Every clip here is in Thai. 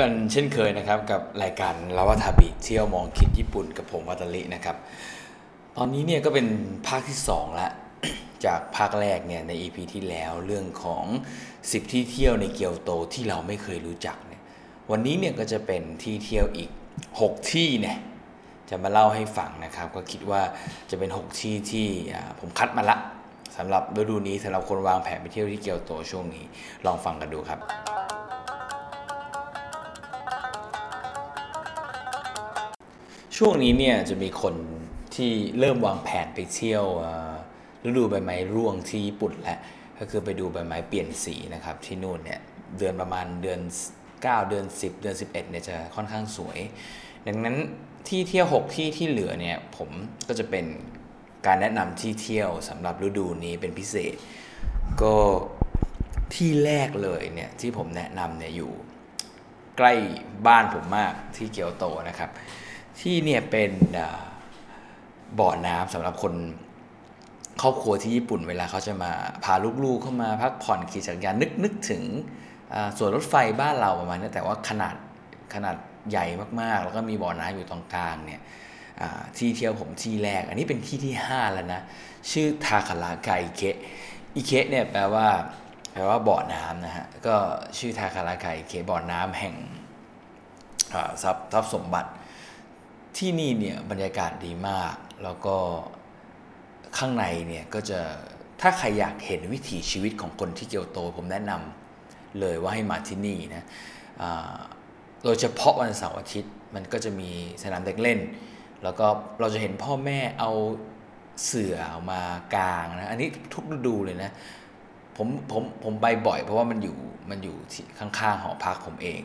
กันเช่นเคยนะครับกับรายการลาวาทาบิเที่ยวมองคิดญี่ปุ่นกับผมวัตลินะครับ ตอนนี้เนี่ยก็เป็นภาคที่2ล้วจากภาคแรกเนี่ยใน EP ที่แล้วเรื่องของ 10 ที่เที่ยวในเกียวโตที่เราไม่เคยรู้จักเนี่ยวันนี้เนี่ยก็จะเป็นที่เที่ยวอีก 6 ที่เนี่ยจะมาเล่าให้ฟังนะครับ ก็คิดว่าจะเป็น 6 ที่ที่ผมคัดมาละสำหรับฤดูนี้สำหรับคนวางแผนไปเที่ยวที่เกียวโตช่วงนี้ ลองฟังกันดูครับ ช่วงนี้เนี่ยจะมีคนที่เริ่มวางแผนไปเที่ยวฤดูใบไม้ร่วงที่ญี่ปุ่นแล้วก็คือไปดูใบไม้เปลี่ยนสีนะครับที่นู่นเนี่ยเดือนประมาณเดือน 9 เดือน 10 เดือน 11เนี่ยจะค่อนข้างสวย ดังนั้นที่เที่ยว 6 ที่ที่เหลือเนี่ยผมก็จะเป็นการแนะนำที่เที่ยวสำหรับฤดูนี้เป็นพิเศษ ก็ที่แรกเลยเนี่ยที่ผมแนะนำเนี่ยอยู่ใกล้บ้านผมมากที่เกียวโตนะครับ ที่เนี่ยเป็นบ่อน้ำสำหรับคนครอบครัวที่ญี่ปุ่นเวลาเขาจะมาพาลูกๆเข้ามาพักผ่อนขี่จักรยานนึกนึกถึงส่วนรถไฟบ้านเราประมาณนี้แต่ว่าขนาดขนาดใหญ่มากๆ แล้วก็มีบ่อน้ำอยู่ตรงกลางเนี่ยที่เที่ยวผมที่แรก อันนี้เป็นที่ที่ 5 แล้วนะ ชื่อทาคาราไกเคะอิเคะเนี่ยแปลว่าแปลว่าบ่อน้ำนะฮะ ก็ชื่อทาคาราไกเคะบ่อน้ำแห่งทรัพย์สมบัติ ที่นี่เนี่ยบรรยากาศดีมาก แล้วก็ข้างในเนี่ยก็จะถ้าใครอยากเห็นวิถีชีวิตของคนที่เกียวโต ผมแนะนำเลยว่าให้มาที่นี่นะโดยเฉพาะวันเสาร์อาทิตย์มันก็จะมีสนามเด็กเล่น แล้วก็เราจะเห็นพ่อแม่เอาเสือออกมากางนะอันนี้ทุกฤดูเลยนะผมผมผมไปบ่อยเพราะว่ามันอยู่มันอยู่ข้างๆหอพักผมเอง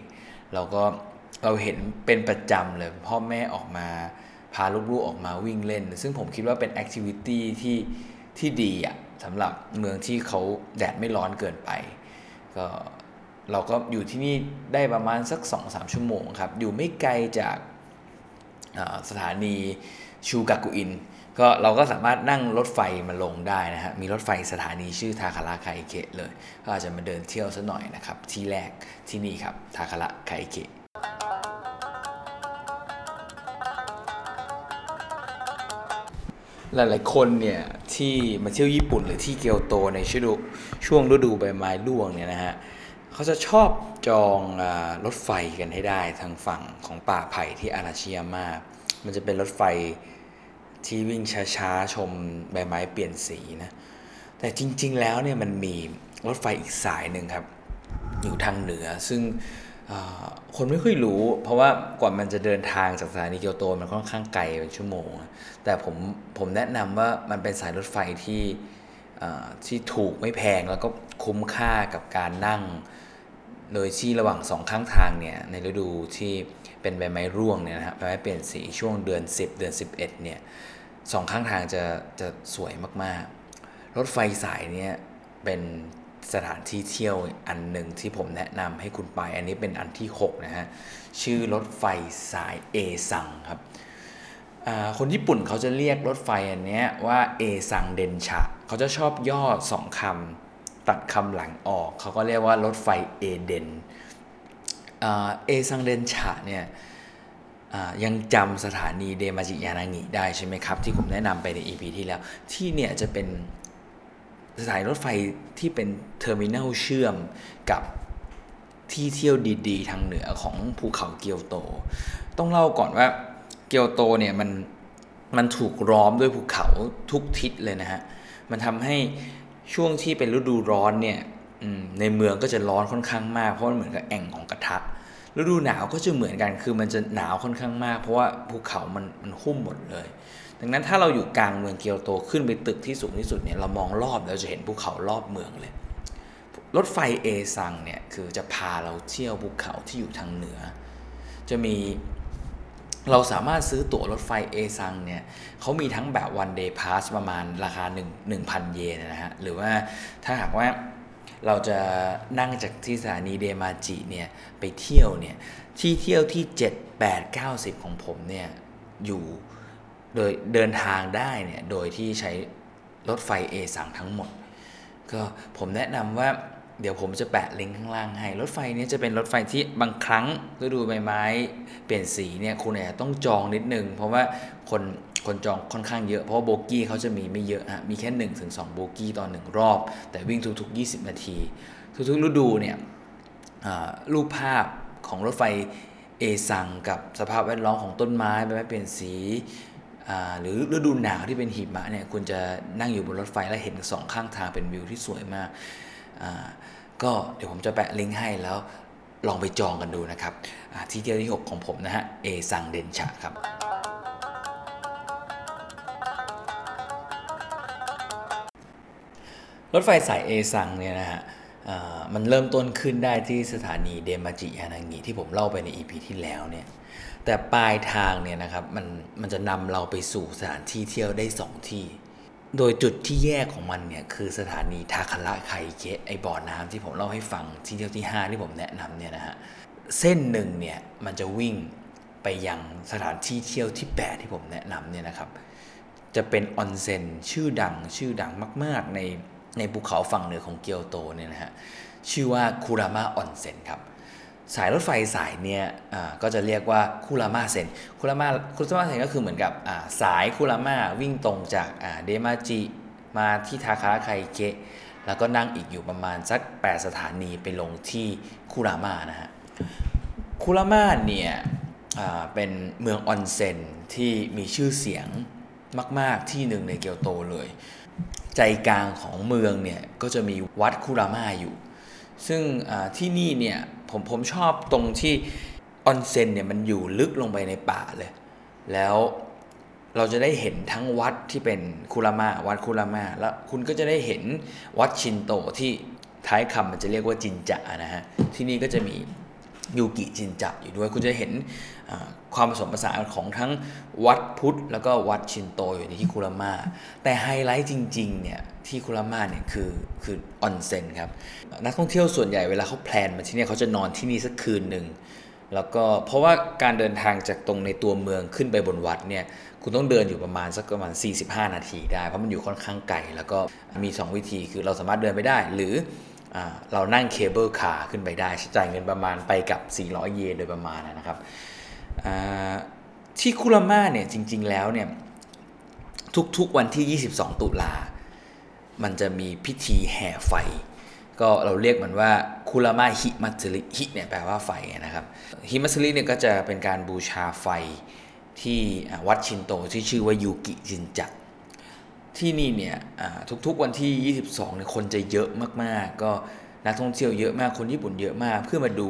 เราก็ เราเห็นเป็นประจำเลยพ่อแม่ออกมาพาลูกๆออกมาวิ่งเล่น ซึ่งผมคิดว่าเป็นแอคทิวิตี้ที่ที่ดีอะสำหรับเมืองที่เขาแดดไม่ร้อนเกินไป ก็เราก็อยู่ที่นี่ได้ประมาณสัก 2-3 ชั่วโมงครับ อยู่ไม่ไกลจากสถานีชูกากุอิน ก็เราก็สามารถนั่งรถไฟมาลงได้นะฮะ มีรถไฟสถานีชื่อทาคาระไคเคะเลย ก็อาจจะมาเดินเที่ยวสักหน่อยนะครับ ที่แรกที่นี่ครับ ทาคาระไคเคะ หลายๆคนเนี่ยที่มาเที่ยวญี่ปุ่นหรือที่เกียวโตในช่วงช่วงฤดูใบไม้ร่วงเนี่ยนะฮะเขาจะชอบจองรถไฟกันให้ได้ทางฝั่งของป่าไผ่ที่อาราชิยาม่ามันจะเป็นรถไฟที่วิ่งช้าๆชมใบไม้เปลี่ยนสีนะแต่จริงๆแล้วเนี่ยมันมีรถไฟอีกสายหนึ่งครับ อยู่ทางเหนือซึ่ง คนไม่ค่อยรู้ เพราะว่ากว่ามันจะเดินทางจากสถานีเกียวโตมันค่อนข้างไกลเป็นชั่วโมง แต่ผมผมแนะนำว่ามันเป็นสายรถไฟที่ที่ถูกไม่แพงแล้วก็คุ้มค่ากับการนั่ง โดยที่ระหว่างสองข้างทางเนี่ยในฤดูที่เป็นใบไม้ร่วงเนี่ยนะครับใบไม้เปลี่ยนสีช่วงเดือน 10 เดือน 11เนี่ยสองข้างทางจะจะสวยมากๆ รถไฟสายเนี้ยเป็น สถานที่เที่ยวอันหนึ่งที่ผมแนะนำให้คุณไป อันนี้เป็นอันที่ 6 นะฮะ ชื่อรถไฟสายเอซังครับ คนญี่ปุ่นเขาจะเรียกรถไฟอันนี้ว่าเอซังเดนชะเขาจะชอบย่อสองคำตัดคำหลังออก เขาก็เรียกว่ารถไฟเอเดนเอซังเดนชะเนี่ยยังจำสถานีเดมาจิยานางิได้ใช่ไหมครับ ที่ผมแนะนำไปใน EP ที่แล้วที่เนี่ยจะเป็น สถานีรถไฟที่เป็น terminal เชื่อมกับที่เที่ยวดีๆ ทางเหนือของภูเขาเกียวโต ต้องเล่าก่อนว่าเกียวโตเนี่ยมันมันถูกล้อมด้วยภูเขาทุกทิศเลยนะฮะ มันทำให้ช่วงที่เป็นฤดูร้อนเนี่ยในเมืองก็จะร้อนค่อนข้างมาก เพราะมันเหมือนกับแอ่งของกระทะ ฤดูหนาวก็จะเหมือนกันคือมันจะหนาวค่อนข้างมาก เพราะว่าภูเขามันมันหุ้มหมดเลย ดังนั้นถ้าเราอยู่กลางเมืองเกียวโตขึ้นไปตึกที่สูงที่สุดเนี่ยเรามองรอบเราจะเห็นภูเขารอบเมืองเลย รถไฟเอซังเนี่ยคือจะพาเราเที่ยวภูเขาที่อยู่ทางเหนือ จะมีเราสามารถซื้อตั๋วรถไฟเอซังเนี่ยเขามีทั้งแบบ one day pass ประมาณราคา 1 1,000 เยนนะฮะ หรือว่าถ้าหากว่าเราจะนั่งจากที่สถานีเดมาจิเนี่ยไปเที่ยวเนี่ยที่เที่ยวที่ 7 8 90 ของผมเนี่ยอยู่ โดยเดินทางได้เนี่ยโดยที่ใช้รถไฟเอซังทั้งหมด ก็ผมแนะนำว่าเดี๋ยวผมจะแปะลิงก์ข้างล่างให้ รถไฟนี้จะเป็นรถไฟที่บางครั้งฤดูใบไม้เปลี่ยนสีเนี่ยคุณอาจจะต้องจองนิดนึง เพราะว่าคนคนจองค่อนข้างเยอะเพราะาโบกี้เขาจะมีไม่เยอะฮะมีแค่1นถึงสโบกี้ต่อหนึ่งรอบ แต่วิ่งทุกๆ 20 นาที ทุกๆฤดูเนี่ยรูปภาพของรถไฟเอซังกับสภาพแวดล้อมของต้นไม้ใบไม้เปลี่ยนสี หรือฤดูหนาวที่เป็นหิมะเนี่ยคุณจะนั่งอยู่บนรถไฟแล้วเห็นสองข้างทางเป็นวิวที่สวยมากก็เดี๋ยวผมจะแปะลิงก์ให้แล้วลองไปจองกันดูนะครับที่เที่ยวที่ 6 ของผมนะฮะเอซังเดนชะครับรถไฟสายเอซังเนี่ยนะฮะมันเริ่มต้นขึ้นได้ที่สถานีเดมาจิฮานางิที่ผมเล่าไปใน EP ที่แล้วเนี่ย แต่ปลายทางเนี่ยนะครับมันมันจะนำเราไปสู่สถานที่เที่ยวได้2ที่ โดยจุดที่แยกของมันเนี่ยคือสถานีทาคาระไคเกะไอบ่อน้ำที่ผมเล่าให้ฟังที่เที่ยวที่ 5 ที่ผมแนะนำเนี่ยนะฮะเส้นหนึ่งเนี่ยมันจะวิ่งไปยังสถานที่เที่ยวที่ 8 ที่ผมแนะนำเนี่ยนะครับ จะเป็นออนเซ็นชื่อดังชื่อดังมาก ๆ ในในภูเขาฝั่งเหนือของเกียวโตเนี่ยนะฮะชื่อว่าคูรามาออนเซ็นครับ สายรถไฟสายเนี่ยก็จะเรียกว่าคูรามาเซนคูรามาคูรามาเซนก็คือเหมือนกับสายคูรามาวิ่งตรงจากเดมาจิมาที่ทาคาระไคเกะแล้วก็นั่งอีกอยู่ประมาณสัก 8 สถานีไปลงที่คูรามานะฮะคุรามาเนี่ยเป็นเมืองออนเซ็นที่มีชื่อเสียงมาก ๆ ที่หนึ่งในเกียวโตเลย ใจกลางของเมืองเนี่ยก็จะมีวัดคุรามาอยู่ ซึ่งที่นี่เนี่ย ผมผมชอบตรงที่ออนเซ็นเนี่ยมันอยู่ลึกลงไปในป่าเลย แล้วเราจะได้เห็นทั้งวัดที่เป็นคุรามาวัดคุรามาแล้วคุณก็จะได้เห็นวัดชินโตที่ท้ายคำมันจะเรียกว่าจินจะนะฮะ ที่นี่ก็จะมี ยูกิจินจะอยู่ด้วย คุณจะเห็นความผสมผสานของทั้งวัดพุทธ แล้วก็วัดชินโตอยู่ในที่คุรามา แต่ไฮไลท์จริงๆเนี่ยที่คุรามาเนี่ยคือคือออนเซ็นครับ นักท่องเที่ยวส่วนใหญ่เวลาเขา plan มาที่นี่เขาจะนอนที่นี่สักคืนหนึ่งแล้วก็เพราะว่าการเดินทางจากตรงในตัวเมืองขึ้นไปบนวัดเนี่ยคุณต้องเดินอยู่ประมาณสักประมาณ 45 นาทีได้ เพราะมันอยู่ค่อนข้างไกลแล้วก็มี 2 วิธีคือเราสามารถเดินไปได้ หรือ เรานั่ง cable car ขึ้นไปได้จ่ายเงินประมาณไปกับ 400 เยนโดยประมาณนะครับที่คุรามาเนี่ยจริง ๆ แล้วเนี่ยทุกๆวันที่ 22 ตุลา มันจะมีพิธีแห่ไฟ ก็เราเรียกมันว่าคุรามาฮิมัตสึริฮิเนี่ยแปลว่าไฟนะครับฮิมัตสึริเนี่ยก็จะเป็นการบูชาไฟที่วัดชินโตที่ชื่อว่ายูกิจินจัก ที่นี่เนี่ยทุกๆวันที่ 22เนี่ยคนจะเยอะมากๆ ก็นักท่องเที่ยวเยอะมากคนญี่ปุ่นเยอะมาก เพื่อมาดู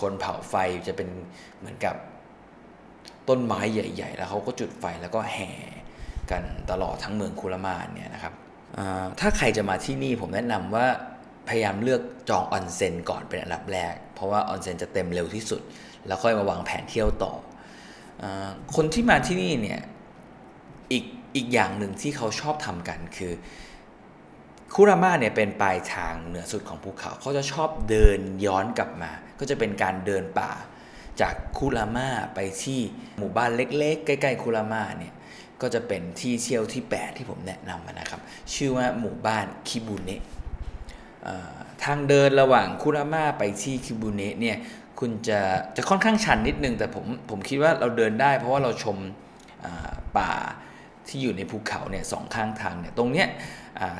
คนเผาไฟจะเป็นเหมือนกับต้นไม้ใหญ่ ๆ แล้วเขาก็จุดไฟแล้วก็แห่กันตลอดทั้งเมืองคุรามาเนี่ยนะครับถ้าใครจะมาที่นี่ผมแนะนำว่าพยายามเลือกจองออนเซ็นก่อนเป็นอันดับแรก เพราะว่าออนเซ็นจะเต็มเร็วที่สุด แล้วค่อยมาวางแผนเที่ยวต่ออคนที่มาที่นี่เนี่ยอีก อีกอย่างหนึ่งที่เขาชอบทำกันคือคุรามาเนี่ยเป็นปลายทางเหนือสุดของภูเขา เขาจะชอบเดินย้อนกลับมา ก็จะเป็นการเดินป่า จากคุรามาไปที่หมู่บ้านเล็กๆ ใกล้ๆคุรามาเนี่ยก็จะเป็นที่เที่ยวที่ 8 ที่ผมแนะนำนะครับ ชื่อว่าหมู่บ้านคิบุเนะทางเดินระหว่างคุรามาไปที่คิบุเนะเนี่ยคุณจะจะค่อนข้างชันนิดนึง แต่ผมผมคิดว่าเราเดินได้ เพราะว่าเราชมป่า ที่อยู่ในภูเขาเนี่ยสองข้างทางเนี่ยตรงเนี้ย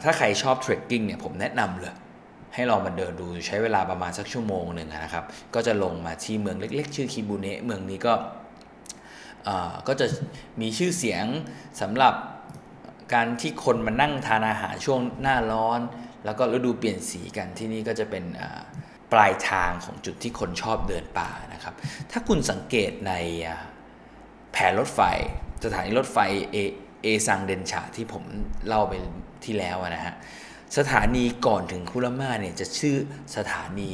ถ้าใครชอบเทรคกิ้งเนี่ยผมแนะนำเลยให้ลองมาเดินดูใช้เวลาประมาณสักชั่วโมงหนึ่งนะครับ ก็จะลงมาที่เมืองเล็ก ๆ ชื่อคิบุเนะเมืองนี้ก็ก็จะมีชื่อเสียงสำหรับการที่คนมานั่งทานอาหารช่วงหน้าร้อน แล้วก็ฤดูเปลี่ยนสีกันที่นี่ก็จะเป็นปลายทางของจุดที่คนชอบเดินป่านะครับ ถ้าคุณสังเกตในแผนรถไฟ สถานีรถไฟ เอซังเดนชาที่ผมเล่าไปที่แล้วนะฮะสถานีก่อนถึงคุรามาเนี่ยจะชื่อสถานี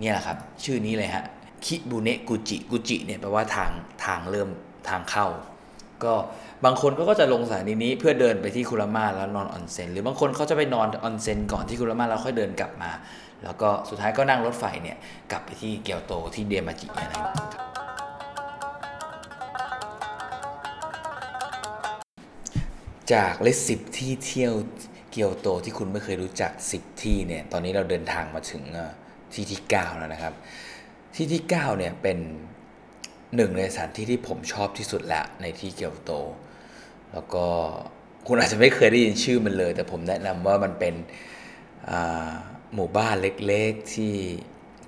เนี่ยแหละครับชื่อนี้เลยฮะคิบุเนะกุจิกุจิเนี่ยแปลว่าทางทางเริ่มทางเข้า ก็บางคนก็จะลงสถานีนี้เพื่อเดินไปที่คุรามาแล้วนอนออนเซ็นหรือบางคนเขาจะไปนอนออนเซ็นก่อนที่คุรามาแล้วค่อยเดินกลับมา แล้วก็สุดท้ายก็นั่งรถไฟเนี่ยกลับไปที่เกียวโตที่เดมาจิเนี่ยนะครับ จากเลสสิบที่เที่ยวเกียวโตที่คุณไม่เคยรู้จัก 10 ที่เนี่ยตอนนี้เราเดินทางมาถึงเอ่ที่ที่ 9 แล้วนะครับ ที่ที่ 9 เนี่ยเป็นหนึ่งในสถานที่ที่ผมชอบที่สุดละในที่เกียวโต แล้วก็คุณอาจจะไม่เคยได้ยินชื่อมันเลย แต่ผมแนะนำว่ามันเป็นหมู่บ้านเล็กๆที่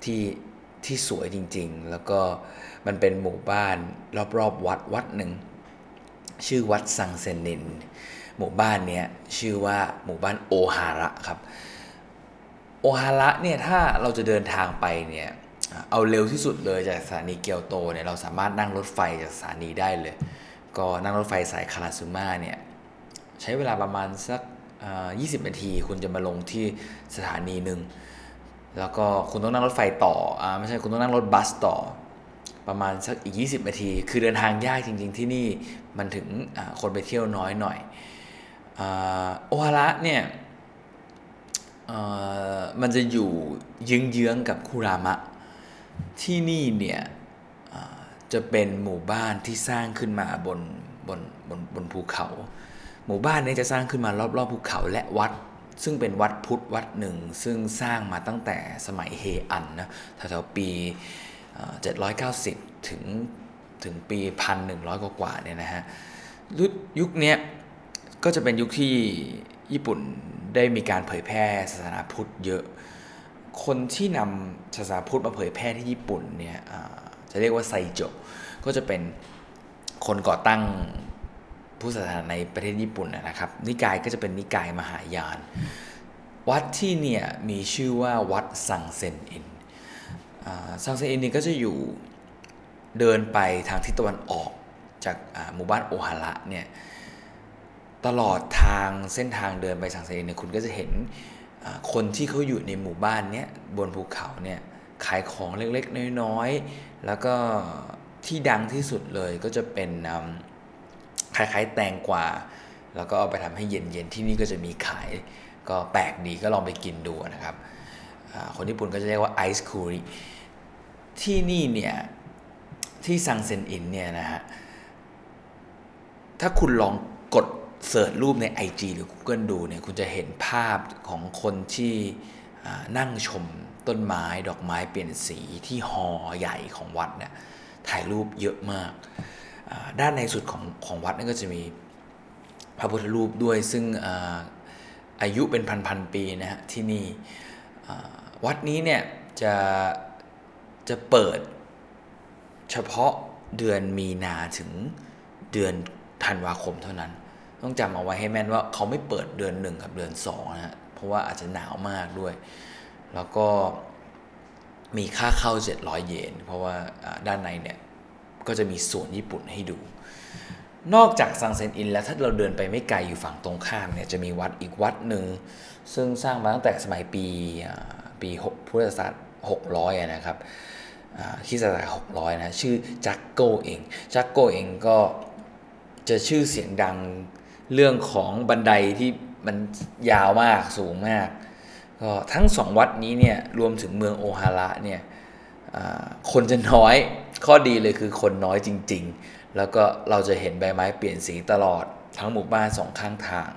ที่ที่สวยจริง ๆ แล้วก็มันเป็นหมู่บ้านรอบๆวัดวัดหนึ่ง ชื่อวัดซังเซนิน หมู่บ้านเนี้ยชื่อว่าหมู่บ้านโอฮาระครับโอฮาระเนี่ยถ้าเราจะเดินทางไปเนี่ยเอาเร็วที่สุดเลยจากสถานีเกียวโตเนี่ยเราสามารถนั่งรถไฟจากสถานีได้เลย ก็นั่งรถไฟสายคาราซึมะเนี่ยใช้เวลาประมาณสัก 20 นาที คุณจะมาลงที่สถานีหนึ่งแล้วก็คุณต้องนั่งรถไฟต่ออไม่ใช่คุณต้องนั่งรถบัสต่อประมาณสักอีก 20 นาที คือเดินทางยากจริง ๆ ที่นี่ มันถึงคนไปเที่ยวน้อยหน่อยโอฮาระเนี่ยมันจะอยู่เยื้องๆกับคุรามะ ที่นี่เนี่ยจะเป็นหมู่บ้านที่สร้างขึ้นมาบนบนบนบนภูเขา หมู่บ้านนี้จะสร้างขึ้นมารอบๆภูเขาและวัด ซึ่งเป็นวัดพุทธวัดหนึ่ง ซึ่งสร้างมาตั้งแต่สมัยเฮอันนะแถวๆปีเอ่อ790 ถึง ถึงปี1,100กว่าเนี่ยนะฮะยุคเนี้ยก็จะเป็นยุคที่ญี่ปุ่นได้มีการเผยแพร่ศาสนาพุทธเยอะ คนที่นำศาสนาพุทธมาเผยแพร่ที่ญี่ปุ่นเนี่ยจะเรียกว่าไซโจก็จะเป็นคนก่อตั้งพุทธศาสนาในประเทศญี่ปุ่นนะครับ นิกายก็จะเป็นนิกายมหายาน วัดที่เนี่ยมีชื่อว่าวัดซังเซนอินอ่าซังเซนอินนี่ก็จะอยู่ เดินไปทางทิศตะวันออกจากหมู่บ้านโอฮาระเนี่ยตลอดทางเส้นทางเดินไปสังเซนเนี่ยคุณก็จะเห็นคนที่เขาอยู่ในหมู่บ้านเนี้ยบนภูเขาเนี่ยขายของเล็กๆ น้อยๆ แล้วก็ที่ดังที่สุดเลยก็จะเป็นคล้ายๆ แตงกวาแล้วก็เอาไปทำให้เย็นๆ ที่นี่ก็จะมีขาย ก็แปลกดีก็ลองไปกินดูนะครับ คนญี่ปุ่นก็จะเรียกว่าไอซ์คูริที่นี่เนี่ย ที่ซังเซนอินเนี่ยนะฮะ ถ้าคุณลองกดเสิร์ชรูปใน IG หรือ Google ดูเนี่ยคุณจะเห็นภาพของคนที่นั่งชมต้นไม้ดอกไม้เปลี่ยนสีที่หอใหญ่ของวัดเนี่ยถ่ายรูปเยอะมาก ด้านในสุดของของวัดนั่นก็จะมีพระพุทธรูปด้วยซึ่งอายุเป็นพันๆปีนะฮะที่นี่วัดนี้เนี่ยจะจะเปิด เฉพาะเดือนมีนาถึงเดือนธันวาคมเท่านั้น ต้องจำเอาไว้ให้แม่นว่าเขาไม่เปิดเดือนหนึ่งกับเดือนสองนะฮะเพราะว่าอาจจะหนาวมากด้วย แล้วก็มีค่าเข้า 700 เยน เพราะว่าด้านในเนี่ย ก็จะมีสวนญี่ปุ่นให้ดู นอกจากซังเซนอินแล้วถ้าเราเดินไปไม่ไกลอยู่ฝั่งตรงข้ามเนี่ย จะมีวัดอีกวัดหนึ่ง ซึ่งสร้างมาตั้งแต่สมัยปีปีหกพุทธศักราช600อะนะครับ คิดสตหกร้อยนะ ชื่อจักโกเองจักโกเองก็จะชื่อเสียงดังเรื่องของบันไดที่มันยาวมากสูงมาก ก็ทั้งสองวัดนี้เนี่ย รวมถึงเมืองโอฮาระเนี่ยคนจะน้อยข้อดีเลยคือคนน้อยจริง ๆ แล้วก็เราจะเห็นใบไม้เปลี่ยนสีตลอดทั้งหมู่บ้านสองข้างทาง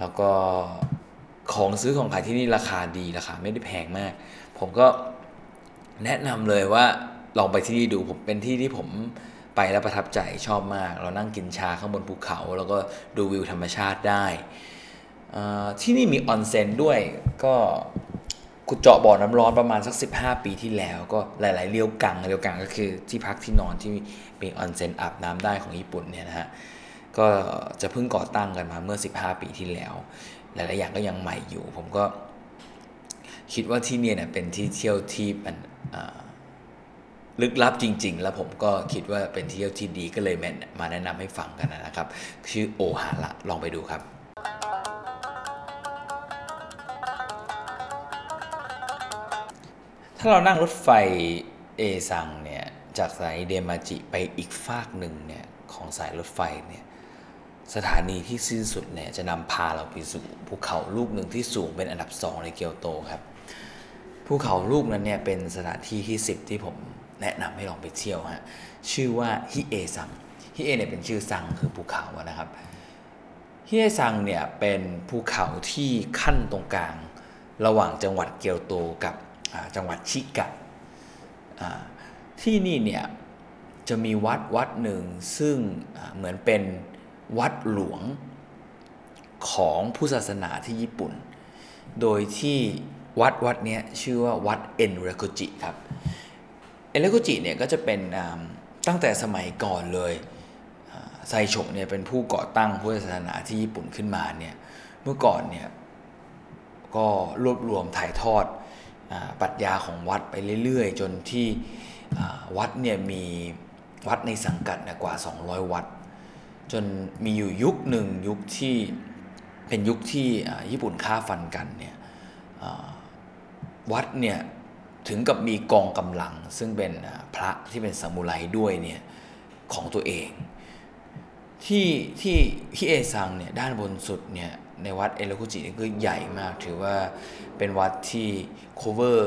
แล้วก็ของซื้อของขายที่นี่ราคาดีราคาไม่ได้แพงมาก ผมก็ แนะนำเลยว่าลองไปที่นี่ดูผมเป็นที่ที่ผมไปแล้วประทับใจชอบมาก เรานั่งกินชาข้างบนภูเขา แล้วก็ดูวิวธรรมชาติได้ ที่นี่มีออนเซ็นด้วยก็ขุดเจาะบ่อน้ำร้อนประมาณสัก 15 ปีที่แล้ว ก็หลาย ๆเรียวกังเรียวกังก็คือที่พักที่นอนที่มีออนเซ็นอาบน้ำได้ของญี่ปุ่นเนี่ยนะฮะก็จะเพิ่งก่อตั้งกันมาเมื่อ 15 ปีที่แล้ว หลาย ๆ อย่างก็ยังใหม่อยู่ ผมก็คิดว่าที่เนี่ยเนี่ยเป็นที่เที่ยวที่มัน ลึกลับจริง ๆ แล้วผมก็คิดว่าเป็นที่เที่ยวที่ดีก็เลยมาแนะนำให้ฟังกันนะครับ ชื่อโอฮาระลองไปดูครับถ้าเรานั่งรถไฟเอซังเนี่ยจากสถานีเดมาจิไปอีกฟากหนึ่งเนี่ยของสายรถไฟเนี่ยสถานีที่สิ้นสุดเนี่ยจะนำพาเราไปสู่ภูเขาลูกหนึ่งที่สูงเป็นอันดับสองในเกียวโตครับ ภูเขาลูกนั้นเนี่ยเป็นสถานที่ที่ 10 ที่ผมแนะนำให้ลองไปเที่ยวฮะชื่อว่าฮิเอซังฮิเอเนี่ยเป็นชื่อซังคือภูเขาอะนะครับฮิเอซังเนี่ยเป็นภูเขาที่ขั้นตรงกลาง ระหว่างจังหวัดเกียวโตกับจังหวัดชิกะที่นี่เนี่ยจะมีวัดวัดหนึ่งซึ่งเหมือนเป็นวัดหลวงของผู้ศาสนาที่ญี่ปุ่น โดยที่ วัดวัดนี้ชื่อว่าวัดเอ็นเรโกจิครับ เอเลโกจิเนี่ยก็จะเป็นตั้งแต่สมัยก่อนเลยไซฉะเนี่ยเป็นผู้ก่อตั้งพุทธศาสนาที่ญี่ปุ่นขึ้นมาเนี่ยเมื่อก่อนเนี่ยก็รวบรวมถ่ายทอดอปรัชญาของวัดไปเรื่อยๆ จนที่วัดเนี่ยมีวัดในสังกัดเนี่ยกว่า 200 วัด จนมีอยู่ยุคหนึ่งยุคที่เป็นยุคที่ญี่ปุ่นฆ่าฟันกันเนี่ย วัดเนี่ยถึงกับมีกองกำลัง ซึ่งเป็นพระที่เป็นซามูไรด้วยเนี่ยของตัวเอง ที่ที่ฮิเอซังเนี่ยด้านบนสุดเนี่ยในวัดเอเลคุจินี่ก็ใหญ่มาก ถือว่าเป็นวัดที่ cover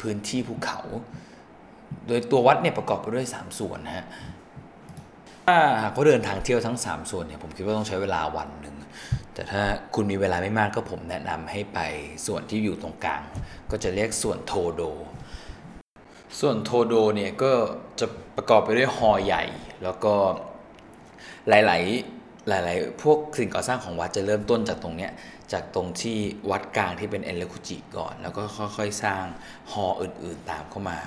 พื้นที่ภูเขา โดยตัววัดเนี่ยประกอบไปด้วย 3 ส่วนนะฮะถ้าหากว่าเดินทางเที่ยวทั้ง 3 ส่วนเนี่ยผมคิดว่าต้องใช้เวลาวันหนึ่ง แต่ถ้าคุณมีเวลาไม่มากก็ผมแนะนำให้ไปส่วนที่อยู่ตรงกลาง ก็จะเรียกส่วนโทโด ส่วนโทโดเนี่ยก็จะประกอบไปด้วยฮอใหญ่ แล้วก็หลายๆหลาย ๆ พวกสิ่งก่อสร้างของวัดจะเริ่มต้นจากตรงเนี้ย จากตรงที่วัดกลางที่เป็นเอเลคุจิก่อน แล้วก็ค่อย ๆ สร้างฮออื่น ๆ ตามเข้ามา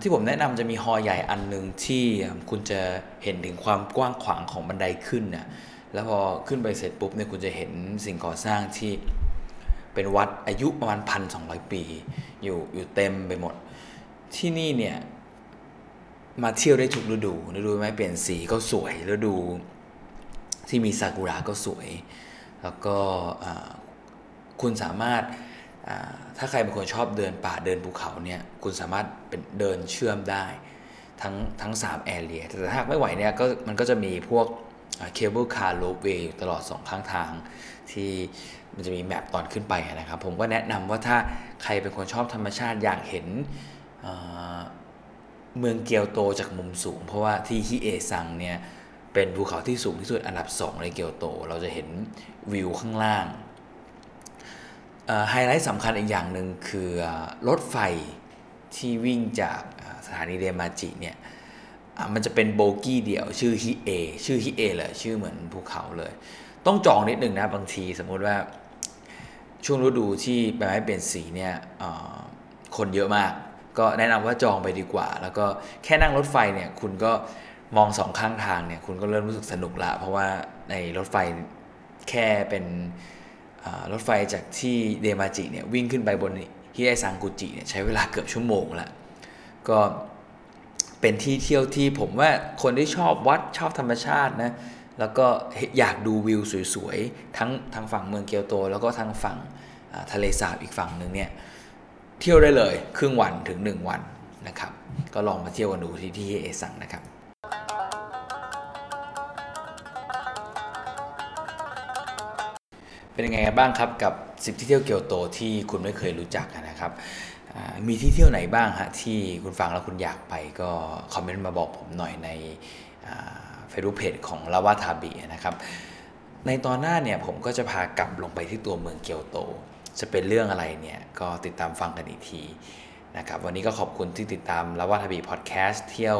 ที่ผมแนะนำจะมีฮอใหญ่อันหนึ่งที่คุณจะเห็นถึงความกว้างขวางของบันไดขึ้นน่ะ แล้วพอขึ้นไปเสร็จปุ๊บเนี่ยคุณจะเห็นสิ่งก่อสร้างที่เป็นวัดอายุประมาณพันสองปี อยู่อยู่เต็มไปหมด ที่นี่เนี่ยมาเที่ยวได้ทุกฤดูฤดูไม้เปลี่ยนสีก็สวยฤดู ที่มีซากุระก็สวย แล้วก็คุณสามารถถ้าใครเป็นคนชอบเดินป่าเดินภูเขาเนี่ยคุณสามารถเป็นเดินเชื่อมได้ทั้งทั้งสาม area แต่ถ้าไม่ไหวเนี่ยก็มันก็จะมีพวก cable car ropeway ตลอดสองข้างทาง ที่มันจะมี map ตอนขึ้นไปนะครับ ผมก็แนะนำว่าถ้าใครเป็นคนชอบธรรมชาติอยากเห็นเมืองเกียวโตจากมุมสูง เพราะว่าที่ฮิเอซังเนี่ยเป็นภูเขาที่สูงที่สุดอันดับ 2 ในเกียวโต เราจะเห็นวิวข้างล่างไฮไลท์สำคัญอีกอย่างหนึ่งคือรถไฟที่วิ่งจากสถานีเดมาจิเนี่ย มันจะเป็นโบกี้เดี่ยวชื่อฮิเอชื่อฮิเอเลยชื่อเหมือนภูเขาเลย ต้องจองนิดหนึ่งนะบางทีสมมุติว่าช่วงฤดูที่ใบไม้เปลี่ยนสีเนี่ยคนเยอะมาก ก็แนะนำว่าจองไปดีกว่า แล้วก็แค่นั่งรถไฟเนี่ยคุณก็มองสองข้างทางเนี่ยคุณก็เริ่มรู้สึกสนุกละ เพราะว่าในรถไฟแค่เป็นรถไฟจากที่เดมาจิเนี่ยวิ่งขึ้นไปบนฮิไอซังกุจิเนี่ยใช้เวลาเกือบชั่วโมงละก็ เป็นที่เที่ยวที่ผมว่าคนที่ชอบวัดชอบธรรมชาตินะแล้วก็อยากดูวิวสวยๆ ทั้งทางฝั่งเมืองเกียวโต แล้วก็ทางฝั่งทะเลสาบอีกฝั่งหนึ่งเนี่ยเที่ยวได้เลยครึ่งวันถึง 1 วันนะครับ ก็ลองมาเที่ยวกันดูที่ที่เอซังนะครับเป็นยังไงบ้างครับกับ 10 ที่เที่ยวเกียวโตที่คุณไม่เคยรู้จักนะครับ มีที่เที่ยวไหนบ้างฮะที่คุณฟังแล้วคุณอยากไปก็คอมเมนต์มาบอกผมหน่อยในเฟซบุ๊กเพจของลาวาทาบีนะครับในตอนหน้าเนี่ยผมก็จะพากลับลงไปที่ตัวเมืองเกียวโต จะเป็นเรื่องอะไรเนี่ยก็ติดตามฟังกันอีกทีนะครับวันนี้ก็ขอบคุณที่ติดตามลาวาทาบีพอดแคสต์เที่ยว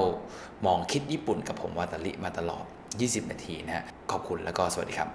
มองคิดญี่ปุ่นกับผมวาตาลิมาตลอด 20 นาทีนะฮะขอบคุณแล้วก็สวัสดีครับ